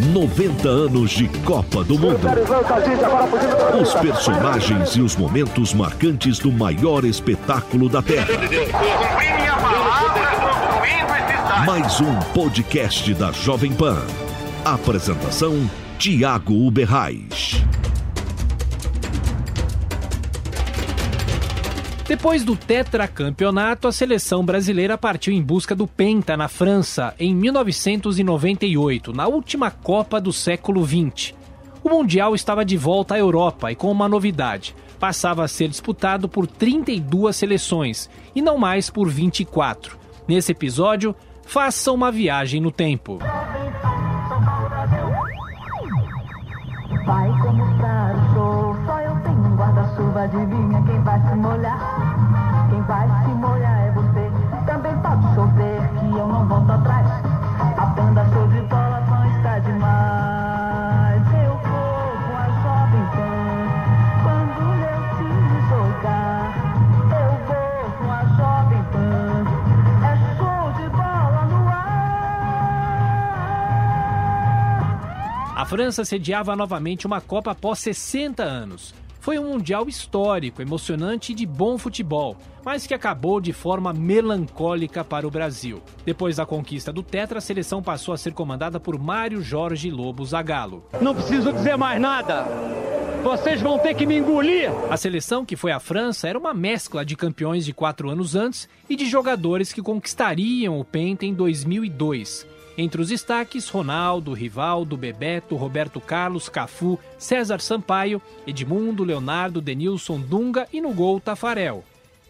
90 anos de Copa do Mundo. Os personagens e os momentos marcantes do maior espetáculo da Terra. Mais um podcast da Jovem Pan. Apresentação: Tiago Uberrais. Depois do tetracampeonato, a seleção brasileira partiu em busca do Penta na França em 1998, na última Copa do século XX. O Mundial estava de volta à Europa e com uma novidade: passava a ser disputado por 32 seleções e não mais por 24. Nesse episódio, faça uma viagem no tempo. Só eu tenho um guarda-chuva, adivinha quem vai se molhar? Vai se molhar é você, também pode chover, que eu não volto atrás. A banda show de bola não está demais. Eu vou com a Jovem Pan, quando meu time jogar. Eu vou com a Jovem Pan, é show de bola no ar. A França sediava novamente uma Copa após 60 anos. Foi um mundial histórico, emocionante e de bom futebol, mas que acabou de forma melancólica para o Brasil. Depois da conquista do Tetra, a seleção passou a ser comandada por Mário Jorge Lobo Zagallo. Não preciso dizer mais nada. Vocês vão ter que me engolir. A seleção, que foi a França, era uma mescla de campeões de quatro anos antes e de jogadores que conquistariam o Penta em 2002. Entre os destaques, Ronaldo, Rivaldo, Bebeto, Roberto Carlos, Cafu, César Sampaio, Edmundo, Leonardo, Denilson, Dunga e no gol Tafarel.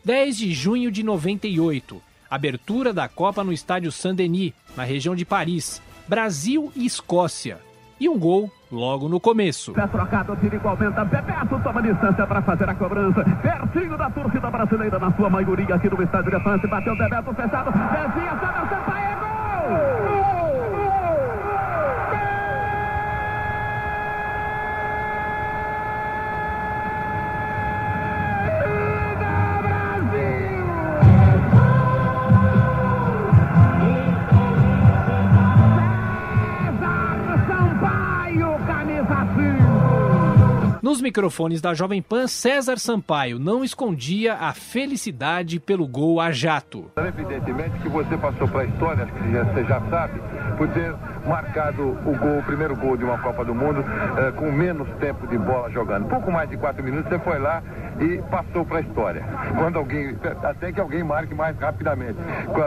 10 de junho de 98, abertura da Copa no estádio Saint-Denis, na região de Paris, Brasil e Escócia. E um gol logo no começo. Pé trocado, tiro igualmente. Bebeto toma distância para fazer a cobrança. Pertinho da torcida brasileira, na sua maioria aqui no estádio de France. Bateu Bebeto fechado. Desvia, César Sampaio, é gol! Nos microfones da Jovem Pan, César Sampaio não escondia a felicidade pelo gol a jato. Evidentemente que você passou para a história, acho que você já sabe, por ter marcado o gol, o primeiro gol de uma Copa do Mundo eh, com menos tempo de bola jogando. Pouco mais de quatro minutos, você foi lá e passou para a história. Quando alguém, até que alguém marque mais rapidamente,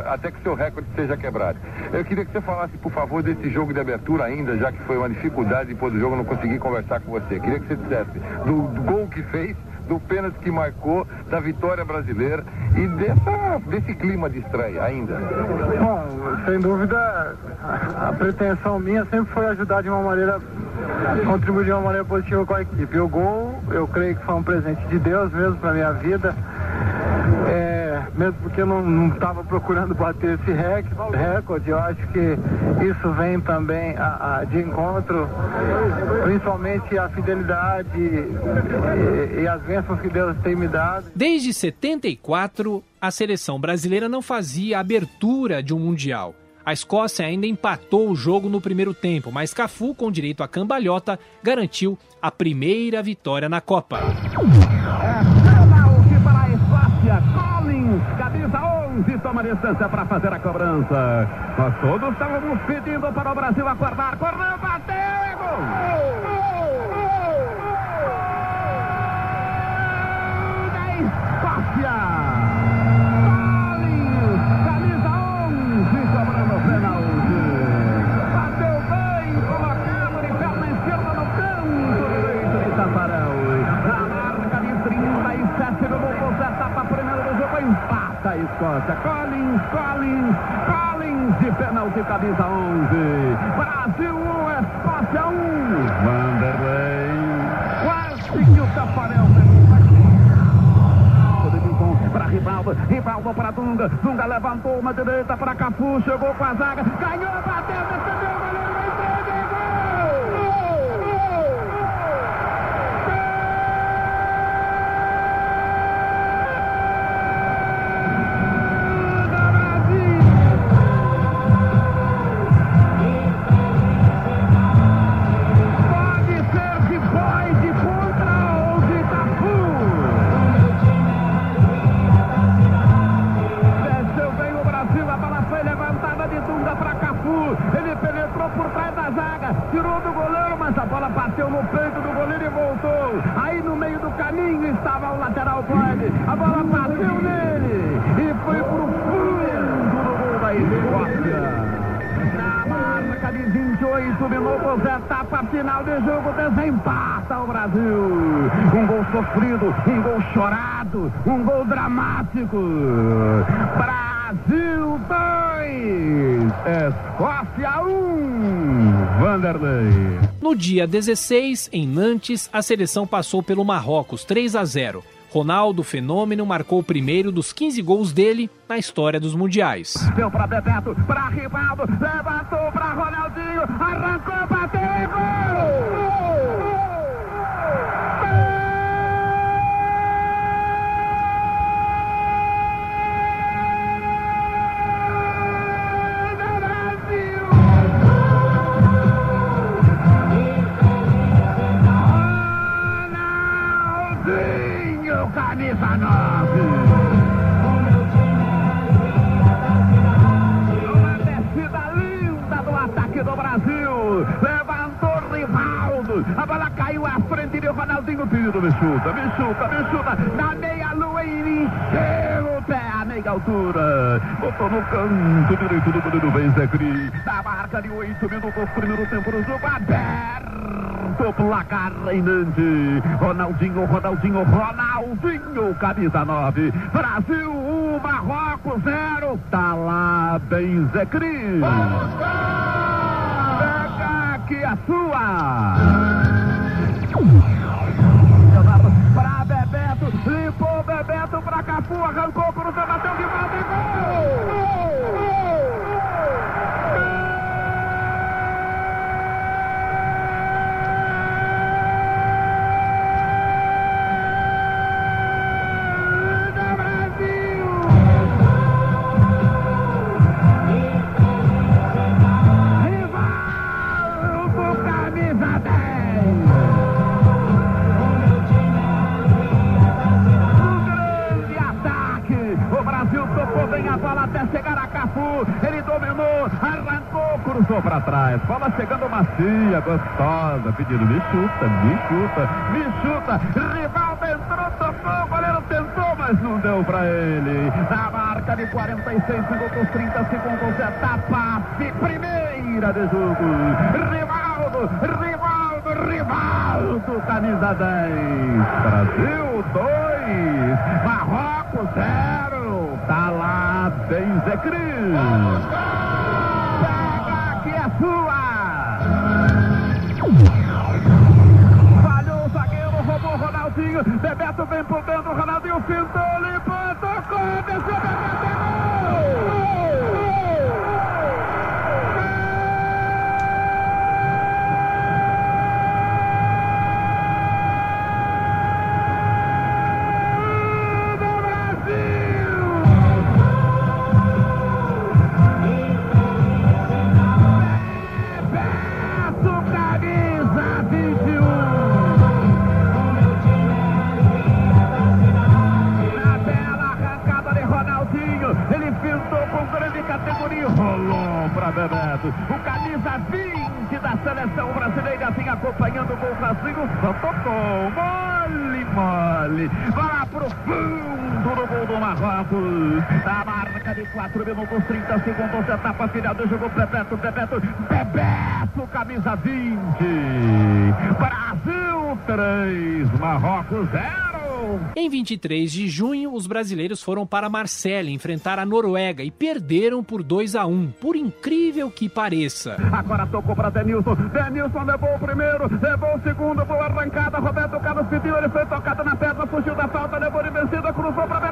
até que seu recorde seja quebrado. Eu queria que você falasse, por favor, desse jogo de abertura ainda, já que foi uma dificuldade depois do jogo, eu não consegui conversar com você. Queria que você dissesse do, do gol que fez do pênalti que marcou, da vitória brasileira e dessa, desse clima de estreia ainda. Bom, sem dúvida, a pretensão minha sempre foi ajudar de uma maneira, contribuir de uma maneira positiva com a equipe. O gol, eu creio que foi um presente de Deus mesmo para minha vida. É, mesmo porque eu não estava procurando bater esse rec, recorde, eu acho que isso vem também a, a, de encontro, principalmente a fidelidade e, e as bênçãos que Deus tem me dado. Desde 74, a seleção brasileira não fazia abertura de um Mundial. A Escócia ainda empatou o jogo no primeiro tempo, mas Cafu, com direito à cambalhota, garantiu a primeira vitória na Copa. 11, toma distância para fazer a cobrança. Nós todos estávamos pedindo para o Brasil acordar. Correu, bateu, empata a Escócia. Collins, Collins, Collins de pênalti, camisa 11. Brasil 1, Escócia 1. Vanderlei. Quase que o Tafarel para Rivaldo, Rivaldo para Dunga, Dunga levantou uma direita para Cafu, chegou com a zaga, ganhou, bateu, tirou do goleiro, mas a bola bateu no peito do goleiro e voltou. Aí no meio do caminho estava o lateral pode. A bola bateu nele e foi pro fundo do gol da Escócia. Na marca de 28 minutos, etapa final de jogo, desempata o Brasil. Um gol sofrido, um gol chorado, um gol dramático. Brasil 2, Escócia 1. Vanderlei. No dia 16, em Nantes, a seleção passou pelo Marrocos 3 a 0. Ronaldo Fenômeno marcou o primeiro dos 15 gols dele na história dos mundiais. Deu para Bebeto, para Rivaldo, levantou para Ronaldinho, arrancou, bateu e gol! Camisa 9. Uma descida linda do ataque do Brasil. Levantou Rivaldo. A bola caiu à frente de Ronaldinho Piro. Me chuta, me. Na meia-lua e encheu pé a meia altura. Botou no canto direito do goleiro Benzecri. Na marca de oito minutos, primeiro tempo do jogo aberto. Placar reinante. Ronaldinho, Ronaldinho, Ronaldinho, camisa 9. Brasil 1, Marrocos 0. Tá lá, Benzecri. Pega aqui a sua. Pra Bebeto, limpou Bebeto pra Cafu, arrancou o bateu de mão cruzou para trás. Bola chegando macia, gostosa. Pedindo, me chuta, me chuta, me chuta. Rivaldo entrou, tocou, o goleiro tentou, mas não deu para ele. Na marca de 46 minutos, 30 segundos, etapa primeira de jogo. Rivaldo, Rivaldo, Rivaldo, camisa 10. Brasil 2, Marrocos 0. Tá lá, Benzecri. Bebeto vem por minutos 30 segundos, etapa final do jogo, Bebeto, Bebeto, Bebeto, camisa 20. Brasil 3, Marrocos 0. Em 23 de junho, os brasileiros foram para Marselha enfrentar a Noruega e perderam por 2 a 1, por incrível que pareça. Agora tocou para Denilson. Denilson levou o primeiro, levou o segundo, boa arrancada. Roberto Carlos pediu, ele foi tocado na perna, fugiu da falta, levou de vencida, cruzou para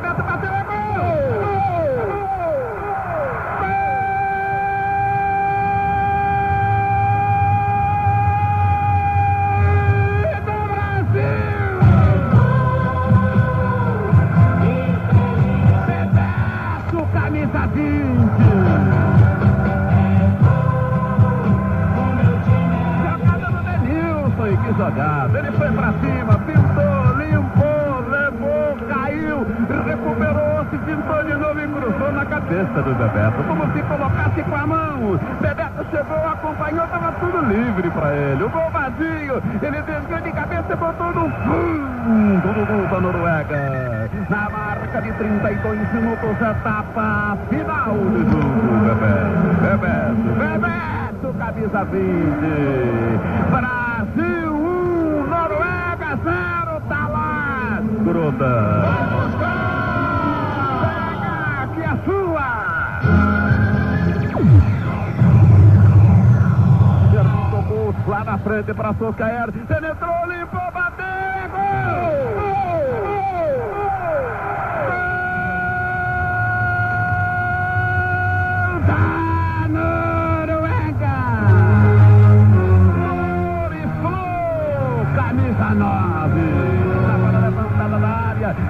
cabeça do Bebeto. Como se colocasse com a mão. Bebeto chegou, acompanhou, tava tudo livre para ele. O gol vazio, ele desviou de cabeça e botou no fundo do gol da Noruega. Na marca de 32 minutos, etapa final do jogo. Bebeto, Bebeto, Bebeto, camisa 20. Brasil 1, Noruega 0, tá lá. Gruda. Na frente para Socaer. Penetrou, limpou, bateu. Gol! Gol Noruega! Floriflor, camisa 9.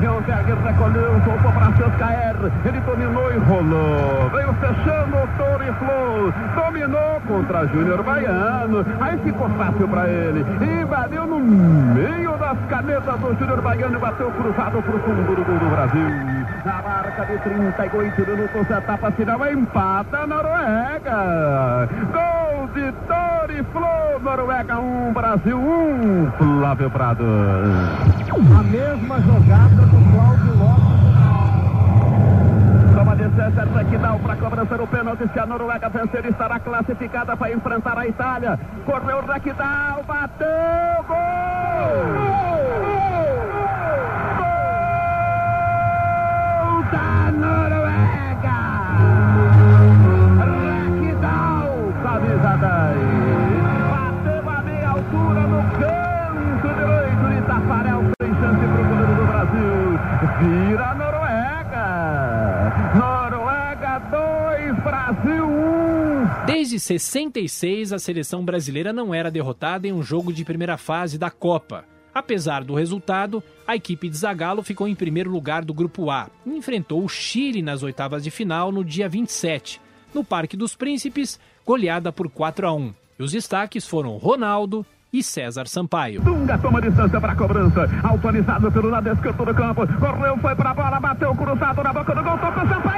Elberger recolheu, soltou para Soscaer. Ele dominou e rolou. Veio fechando o Toriflor. Dominou contra Júnior Baiano. Aí ficou fácil para ele. Invadiu no meio das canetas do Júnior Baiano e bateu cruzado pro fundo do gol do Brasil. Na marca de 38 minutos, etapa final, empata a Noruega. Gol de Toriflor, Noruega 1, Brasil 1. Flávio Prado. A mesma jogada do Cláudio Lopes. Toma de César dá para cobrança no pênalti. Se a Noruega vencer, estará classificada para enfrentar a Itália. Correu o Raquidal, bateu, gol! Gol da Noruega! Raquidal, camisa 10. Vira Noruega. Noruega 2, Brasil 1. Desde 66, a seleção brasileira não era derrotada em um jogo de primeira fase da Copa. Apesar do resultado, a equipe de Zagallo ficou em primeiro lugar do Grupo A e enfrentou o Chile nas oitavas de final no dia 27, no Parque dos Príncipes, goleada por 4 a 1. E os destaques foram Ronaldo e César Sampaio. Dunga toma distância para a cobrança. Autorizado pelo lado esquerdo do campo. Correu, foi para a bola, bateu cruzado na boca do gol. Toca Sampaio.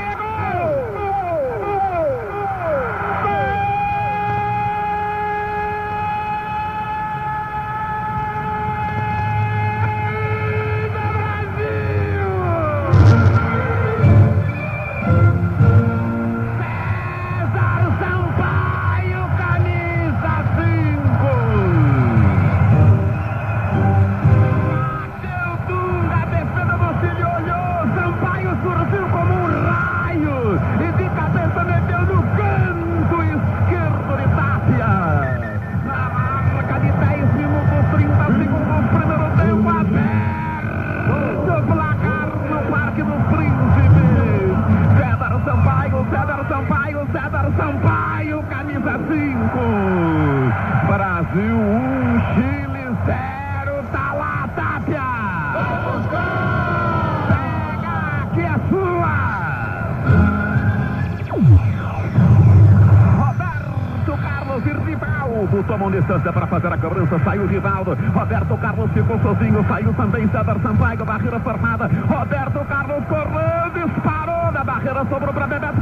Rivaldo tomam distância para fazer a cobrança. Saiu Rivaldo. Roberto Carlos ficou sozinho. Saiu também César Sampaio. Barreira formada. Roberto Carlos correu, disparou na barreira. Sobrou para Bebeto,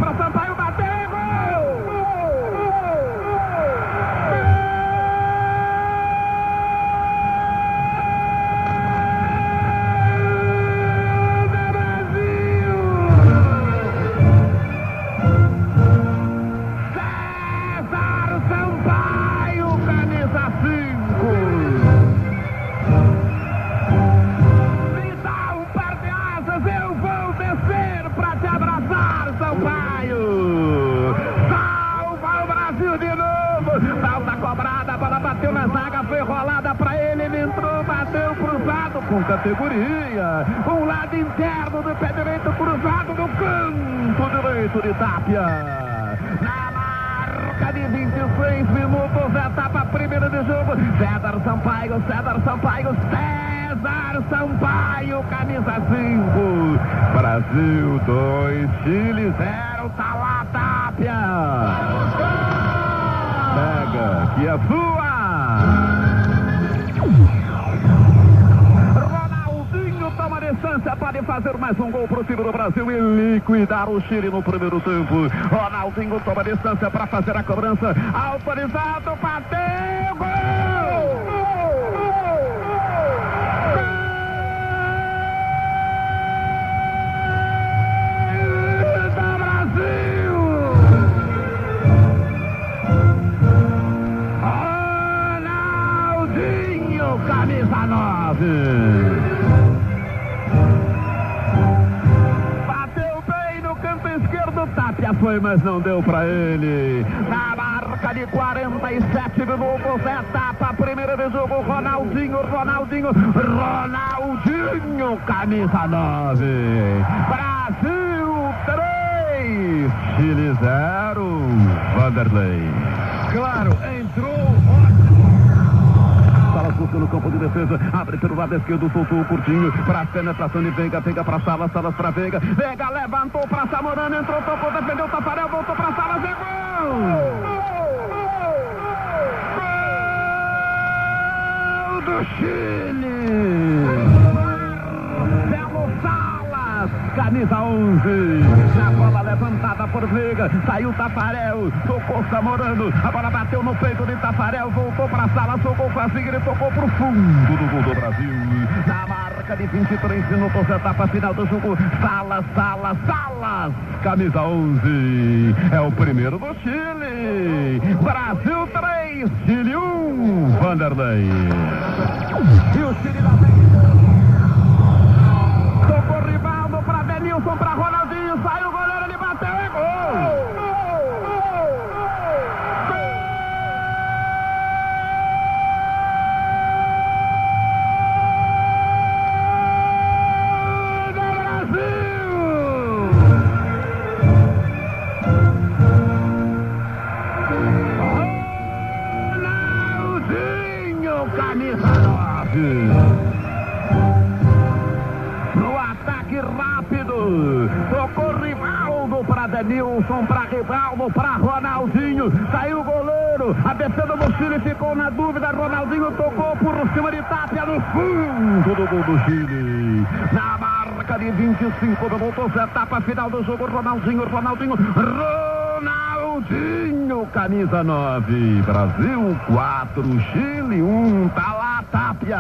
categoria. Um lado interno do pé direito cruzado no canto direito de Tápia. Na marca de 26 minutos, etapa primeira de jogo. César Sampaio, César Sampaio, César Sampaio, camisa 5. Brasil 2, Chile 0, tá lá, Tápia. Pega, que é. distância pode fazer mais um gol para o time do Brasil e liquidar o Chile no primeiro tempo. Ronaldinho toma distância para fazer a cobrança. Autorizado, bateu, gol! Camisa 9 Tapia foi, mas não deu pra ele. Na marca de 47 minutos, etapa primeira de jogo, Ronaldinho, Ronaldinho, Ronaldinho, camisa 9. Brasil 3, Chile 0, Vanderlei. Claro, entrou busca no campo de defesa, abre pelo lado esquerdo, soltou o curtinho, para a penetração de Veiga, Veiga para Salas, Salas para Veiga, Veiga levantou para Samorano, entrou, tocou, defendeu o Tafarel, voltou para Salas, é gol! Gol do Chile! Camisa 11, a bola levantada por Veiga, saiu Tafarel, tocou Samorano, a bola bateu no peito de Tafarel, voltou para Salas, tocou com a e tocou pro fundo do gol do Brasil. Na marca de 23 minutos, etapa final do jogo, Salas, Salas, Salas, camisa 11, é o primeiro do Chile. Brasil 3, Chile 1, Vanderlei. E o Chile na frente. Fundo do gol do Chile. Na marca de 25 minutos, etapa final do jogo, Ronaldinho, Ronaldinho, Ronaldinho, camisa 9, Brasil 4, Chile 1, tá lá Tapia.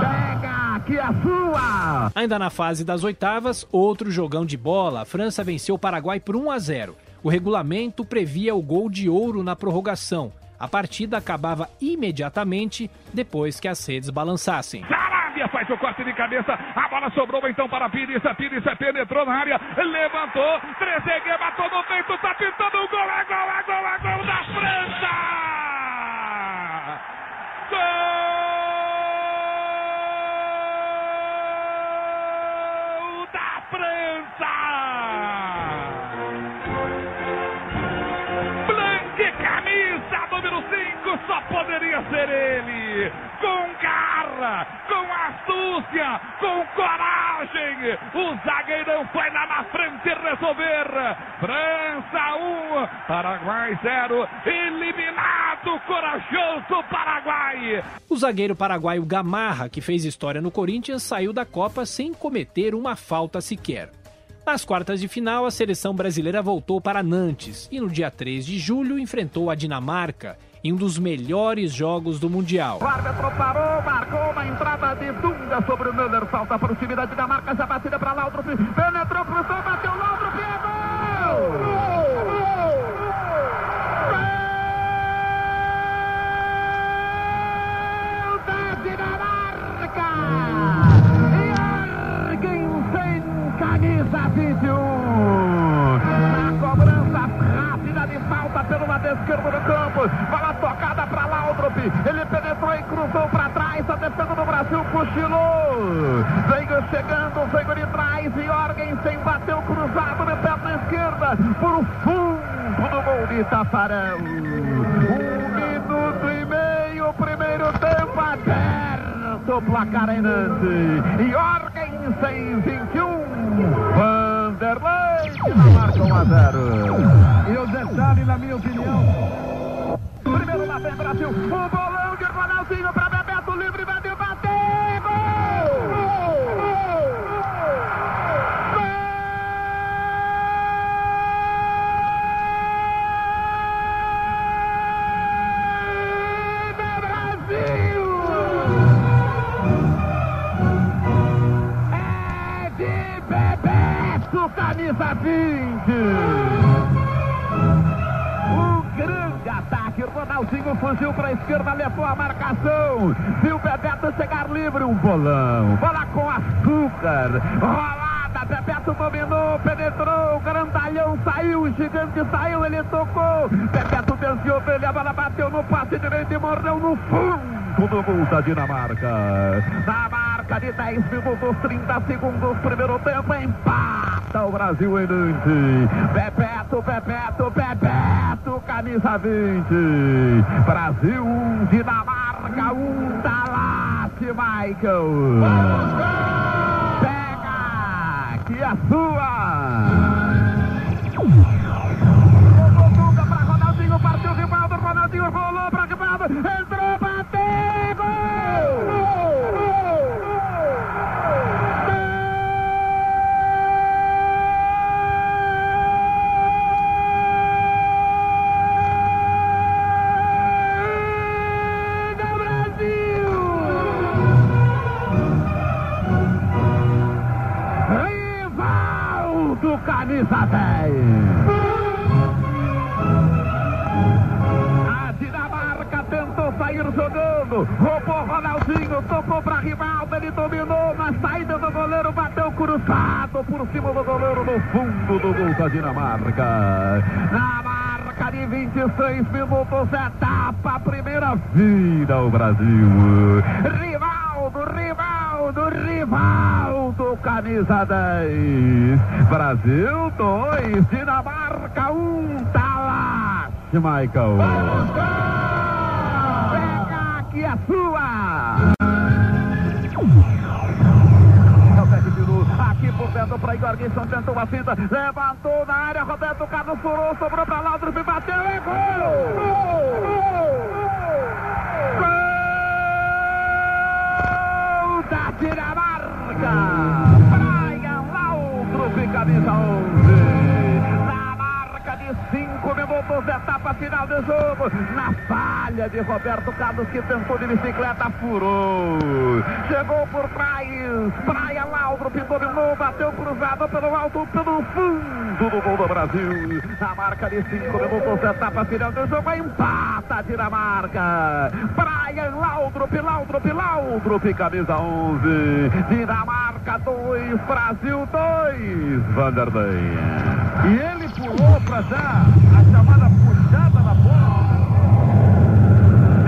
Pega, que é sua! Ainda na fase das oitavas, outro jogão de bola. A França venceu o Paraguai por 1 a 0. O regulamento previa o gol de ouro na prorrogação. A partida acabava imediatamente depois que as redes balançassem. Sarabia faz o corte de cabeça. A bola sobrou então para Pires. Pires penetrou na área. Levantou. Trezeguet matou no peito. Tá pintando o gol. É gol, é gol, é gol da França! Gol só poderia ser ele. Com garra, com astúcia, com coragem. O zagueirão foi lá na frente resolver. França 1, um, Paraguai 0. Eliminado, corajoso Paraguai. O zagueiro paraguaio Gamarra, que fez história no Corinthians, saiu da Copa sem cometer uma falta sequer. Nas quartas de final, a seleção brasileira voltou para Nantes e no dia 3 de julho enfrentou a Dinamarca em um dos melhores jogos do Mundial. O árbitro parou, marcou uma entrada de Dunga sobre o Müller. Falta para o time da Dinamarca, já batida para Laudrup. Penetrou, cruzou, bateu Laudrup, é gol! Gol camisa 21. Na cobrança rápida de falta pelo lado esquerdo do campo. Bola tocada para Laudrup. Ele penetrou e cruzou para trás. A defesa do Brasil cochilou. Veio chegando, veio de trás. E Jorgensen bateu cruzado de perna esquerda. Por fundo do gol de Tafarel. Um minuto e meio, primeiro tempo aberto. Placar em Nantes. Jorgensen 21. Vanderlei Dinamarca 1 a 0. E o detalhe, na minha opinião, Primeiro lá vem Brasil. O bolão de Ronaldinho para Bebeto livre. Vai camisa 20. O grande ataque. Ronaldinho fugiu para a esquerda, levou a marcação. Viu Bebeto chegar livre. Um bolão. Bola com açúcar. Rolada. Bebeto dominou, penetrou. Grandalhão saiu. O gigante saiu. Ele tocou. Bebeto desviou dele. A bola bateu no passe direito e morreu no fundo do gol da Dinamarca. Na marca de 10 minutos, 30 segundos, primeiro tempo, empata o Brasil em Nantes. Bebeto, Bebeto, Bebeto, camisa 20. Brasil 1, Dinamarca 1, Talace, Michael. Pega, que é sua. Ronaldinho, partiu Rivaldo, Ronaldinho rolou para Rivaldo, entrou, bateu, 10. A Dinamarca tentou sair jogando. Roubou Ronaldinho, tocou para Rivaldo, ele dominou na saída do goleiro, bateu cruzado por cima do goleiro no fundo do gol da Dinamarca. Na marca de 26 minutos, etapa, primeira vira o Brasil. Rivaldo, Rivaldo, Rivaldo, camisa 10. Brasil 2, Dinamarca 1, um, Talache, Michael. Pega que é sua! Biru, aqui por dentro para Igor Guilherme, tentou a finta, levantou na área, Roberto Carlos furou, sobrou para Laudrup, bateu, é gol! Gol da Dinamarca! Brian Laudrup, camisa 11. Na marca de 5 minutos, etapa final do jogo. Na falha de Roberto Carlos, que tentou de bicicleta, furou. Chegou por trás. Praia Laudrup dominou, bateu cruzado pelo alto, pelo fundo do gol do Brasil. Na marca de 5 minutos, etapa final do jogo, empata a Dinamarca. Praia Laudrup, Laudrup, Laudrup, camisa 11. Dinamarca 2, Brasil 2. Vanderlei. E ele pulou para dar a chamada puxada na bola.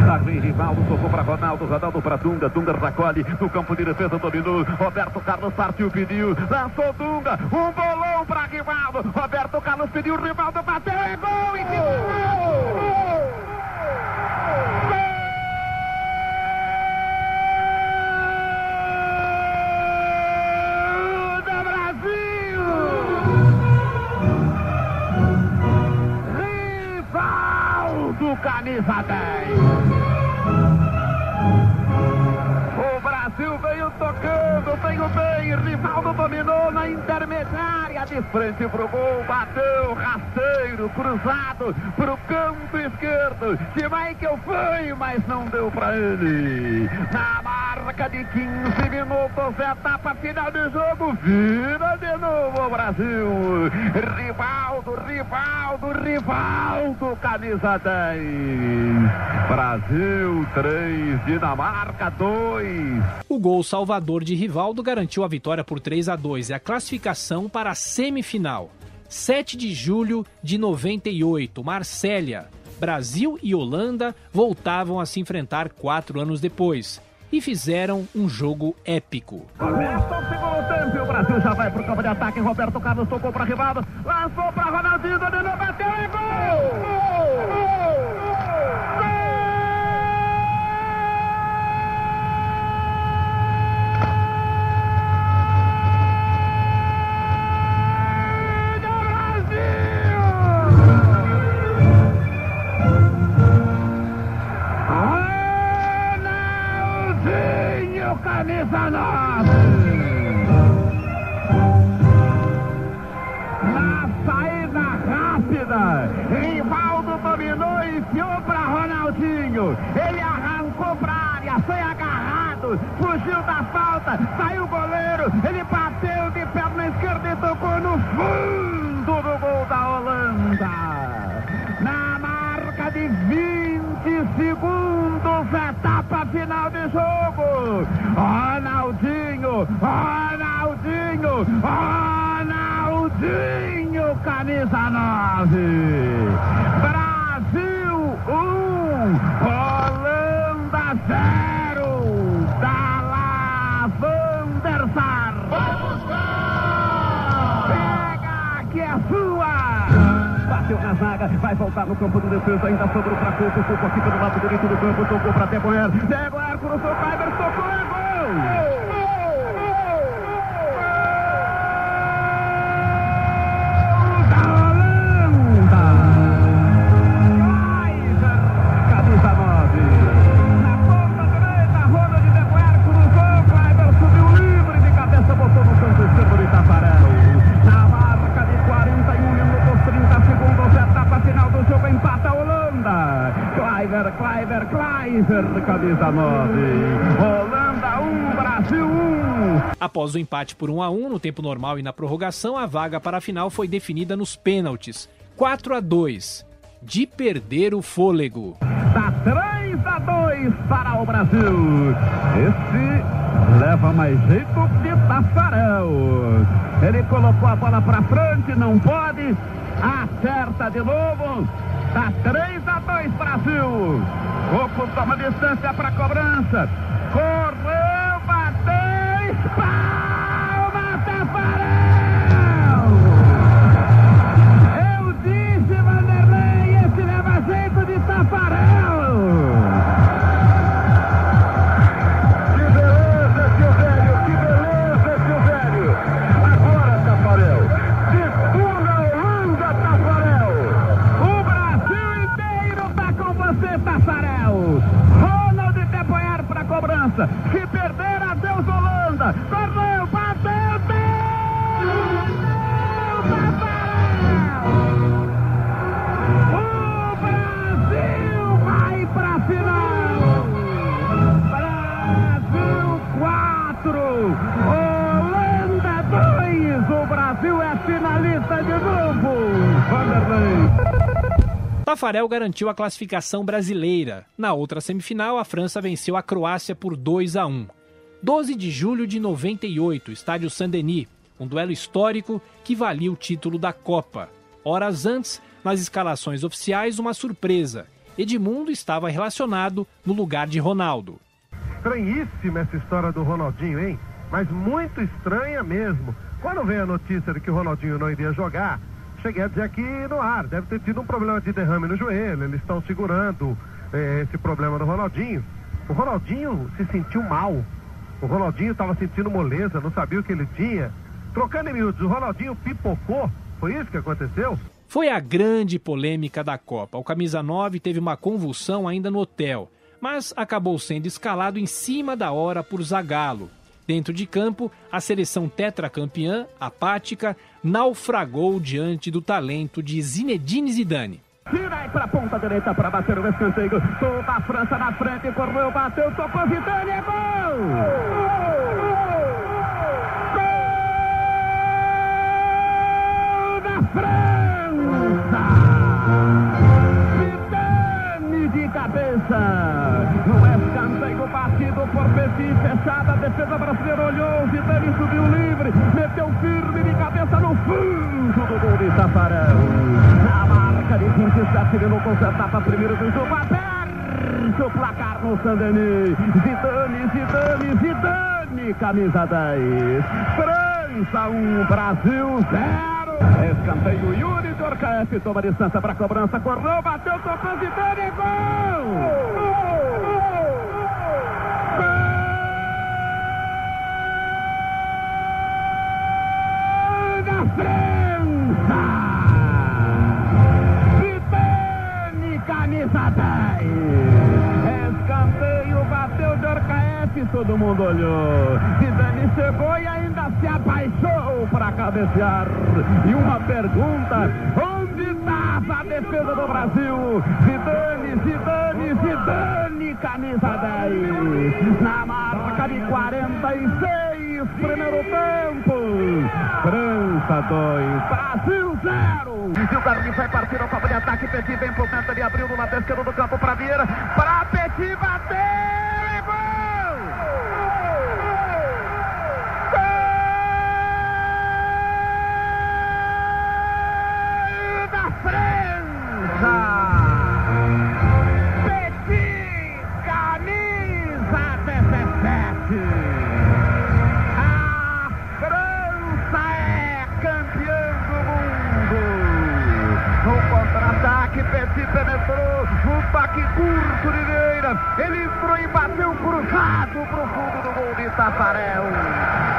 Darwin Rivaldo tocou para Ronaldo, Ronaldo para Dunga, Dunga recolhe no campo de defesa, dominou. Roberto Carlos partiu, pediu, lançou Dunga, um bolão para Rivaldo. Roberto Carlos pediu, Rivaldo bateu, é gol! E que! Gol camisa 10. O Brasil veio tocando, veio bem. Rivaldo dominou na intermediária de frente pro gol. Bateu rasteiro, cruzado pro canto esquerdo. Michael foi, mas não deu pra ele. Na marca de 15 minutos, etapa final do jogo. Vira de novo o Brasil. Rivaldo, Rivaldo, Rivaldo, camisa 10. Brasil 3, Dinamarca 2. O gol salvador de Rivaldo garantiu a vitória por 3 a 2 e a classificação para a semifinal. 7 de julho de 98, Marsella. Brasil e Holanda voltavam a se enfrentar quatro anos depois e fizeram um jogo épico. Começa o segundo tempo e o Brasil já vai pro campo de ataque. Roberto Carlos tocou para Rivaldo, lançou para Ronaldinho, dominou, bateu e gol! Gol! Camisa 9. Na saída rápida, Rivaldo dominou e enfiou para Ronaldinho. Ele arrancou para a área, foi agarrado, fugiu da falta, saiu o goleiro, ele bateu de perna esquerda e tocou no fundo Ronaldinho, camisa 9. Brasil 1, um, Holanda 0. Da lá, Van der Sar. Pega que é sua. Bateu na zaga, vai voltar no campo do defesa, ainda sobrou para Coco, Coco aqui pelo lado direito do campo, tocou para Deboer, Deboer cruzou, Kleber, tocou, Holanda 1, Brasil 1. Após o empate por 1 a 1 no tempo normal e na prorrogação, a vaga para a final foi definida nos pênaltis. 4 a 2. De perder o fôlego. Tá 3 a 2 para o Brasil. Esse leva mais jeito de Tafarel. Ele colocou a bola para frente, não pode. Acerta de novo. Tá 3 a 2 Brasil. Oco toma distância para cobrança. Correu, bateu, espalma, Tafarel garantiu a classificação brasileira. Na outra semifinal, a França venceu a Croácia por 2 a 1. 12 de julho de 98, estádio Saint-Denis, um duelo histórico que valia o título da Copa. Horas antes, nas escalações oficiais, uma surpresa. Edmundo estava relacionado no lugar de Ronaldo. Estranhíssima essa história do Ronaldinho, hein? Mas muito estranha mesmo. Quando veio a notícia de que o Ronaldinho não iria jogar, dizer aqui no ar, deve ter tido um problema de derrame no joelho, eles estão segurando eh, esse problema do Ronaldinho. O Ronaldinho se sentiu mal. O Ronaldinho estava sentindo moleza, não sabia o que ele tinha. Trocando em miúdos, o Ronaldinho pipocou. Foi isso que aconteceu? Foi a grande polêmica da Copa. O camisa 9 teve uma convulsão ainda no hotel, mas acabou sendo escalado em cima da hora por Zagallo. Dentro de campo, a seleção tetracampeã, apática, naufragou diante do talento de Zinedine Zidane. Tira aí pra ponta direita para bater o escanteio. Solta a França na frente, correu, bateu, tocou Zidane, é gol! França! Zidane de cabeça! Petit, fechada, a defesa brasileira olhou, Zidane subiu livre, meteu firme de cabeça no fundo do gol de Tafarel. Na marca de 27, ele não consertava primeiro do jogo, aberto o placar no Saint-Denis. Zidane, Zidane, Zidane, camisa 10. França 1, Brasil 0. Escanteio, Yuri Dorcaef toma distância para cobrança, correu, bateu, tocou, Zidane, gol! França! Zidane, camisa 10. Escanteio, bateu de Orcaef, todo mundo olhou. Zidane chegou e ainda se abaixou para cabecear. E uma pergunta, onde estava a defesa do Brasil? Zidane, Zidane, Zidane, camisa 10. Na marca de 46, primeiro tempo. França 2, Brasil 0. E o Carlinhos vai partir ao campo de ataque. Petit vem pro centro, ele abriu no lado esquerdo do campo para Vieira. Para Petit bater! Penetrou no baque curto de Vieira. Ele entrou e bateu cruzado pro fundo do gol de Tafarel.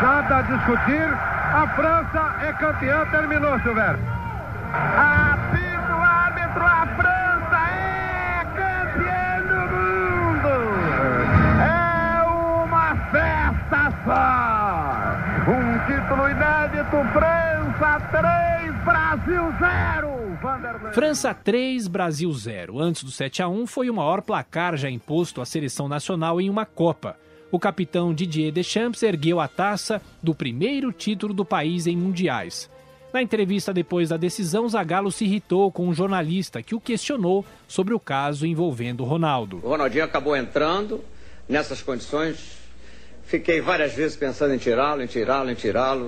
Nada a discutir. A França é campeã. Terminou, Silvério. Apito árbitro, a França é campeã do mundo. É uma festa só. Um título inédito, França 3, Brasil 0. Vanderlei. França 3, Brasil 0. Antes do 7 a 1 foi o maior placar já imposto à seleção nacional em uma Copa. O capitão Didier Deschamps ergueu a taça do primeiro título do país em mundiais. Na entrevista depois da decisão, Zagallo se irritou com um jornalista que o questionou sobre o caso envolvendo Ronaldo. O Ronaldinho acabou entrando nessas condições. Fiquei várias vezes pensando em tirá-lo, em tirá-lo, em tirá-lo,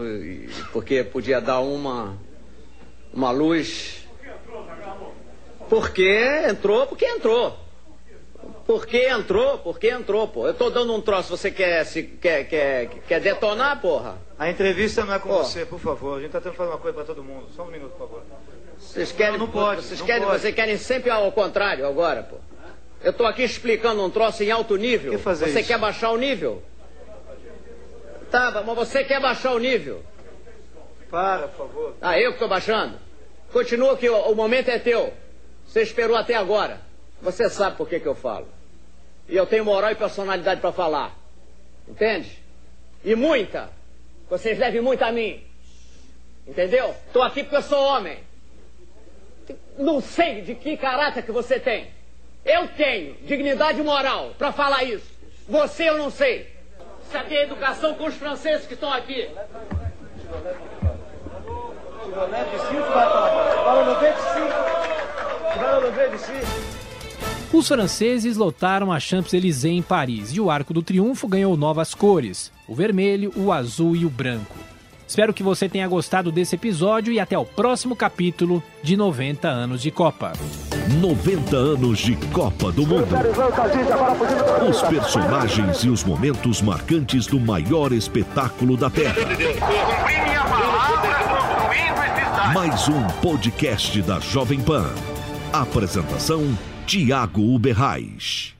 porque podia dar uma uma luz. Porque entrou, porque entrou. Porque entrou, porque entrou, pô. Eu tô dando um troço, você quer se quer quer quer detonar, porra? A entrevista não é com Pô. você, por favor. A gente tá tentando fazer uma coisa pra todo mundo. Só um minuto, por favor. Vocês querem, Não, não pode, vocês não querem, pode. vocês querem sempre ao contrário agora, pô. Eu tô aqui explicando um troço em alto nível. Que fazer você isso? quer baixar o nível? Tá, mas você quer baixar o nível? Para, por favor. Ah, eu que tô baixando? Continua que o, o momento é teu. Você esperou até agora. Você sabe por que que eu falo. E eu tenho moral e personalidade pra falar. Entende? E muita. Vocês devem muito a mim. Entendeu? Tô aqui porque eu sou homem. Não sei de que caráter que você tem. Eu tenho dignidade moral pra falar isso. Você eu não sei. Isso aqui é educação com os franceses que estão aqui. Os franceses lotaram a Champs-Élysées em Paris e o Arco do Triunfo ganhou novas cores: o vermelho, o azul e o branco. Espero que você tenha gostado desse episódio e até o próximo capítulo de 90 anos de Copa. 90 anos de Copa do Mundo. Os personagens e os momentos marcantes do maior espetáculo da Terra. Mais um podcast da Jovem Pan. Apresentação: Tiago Uberrais.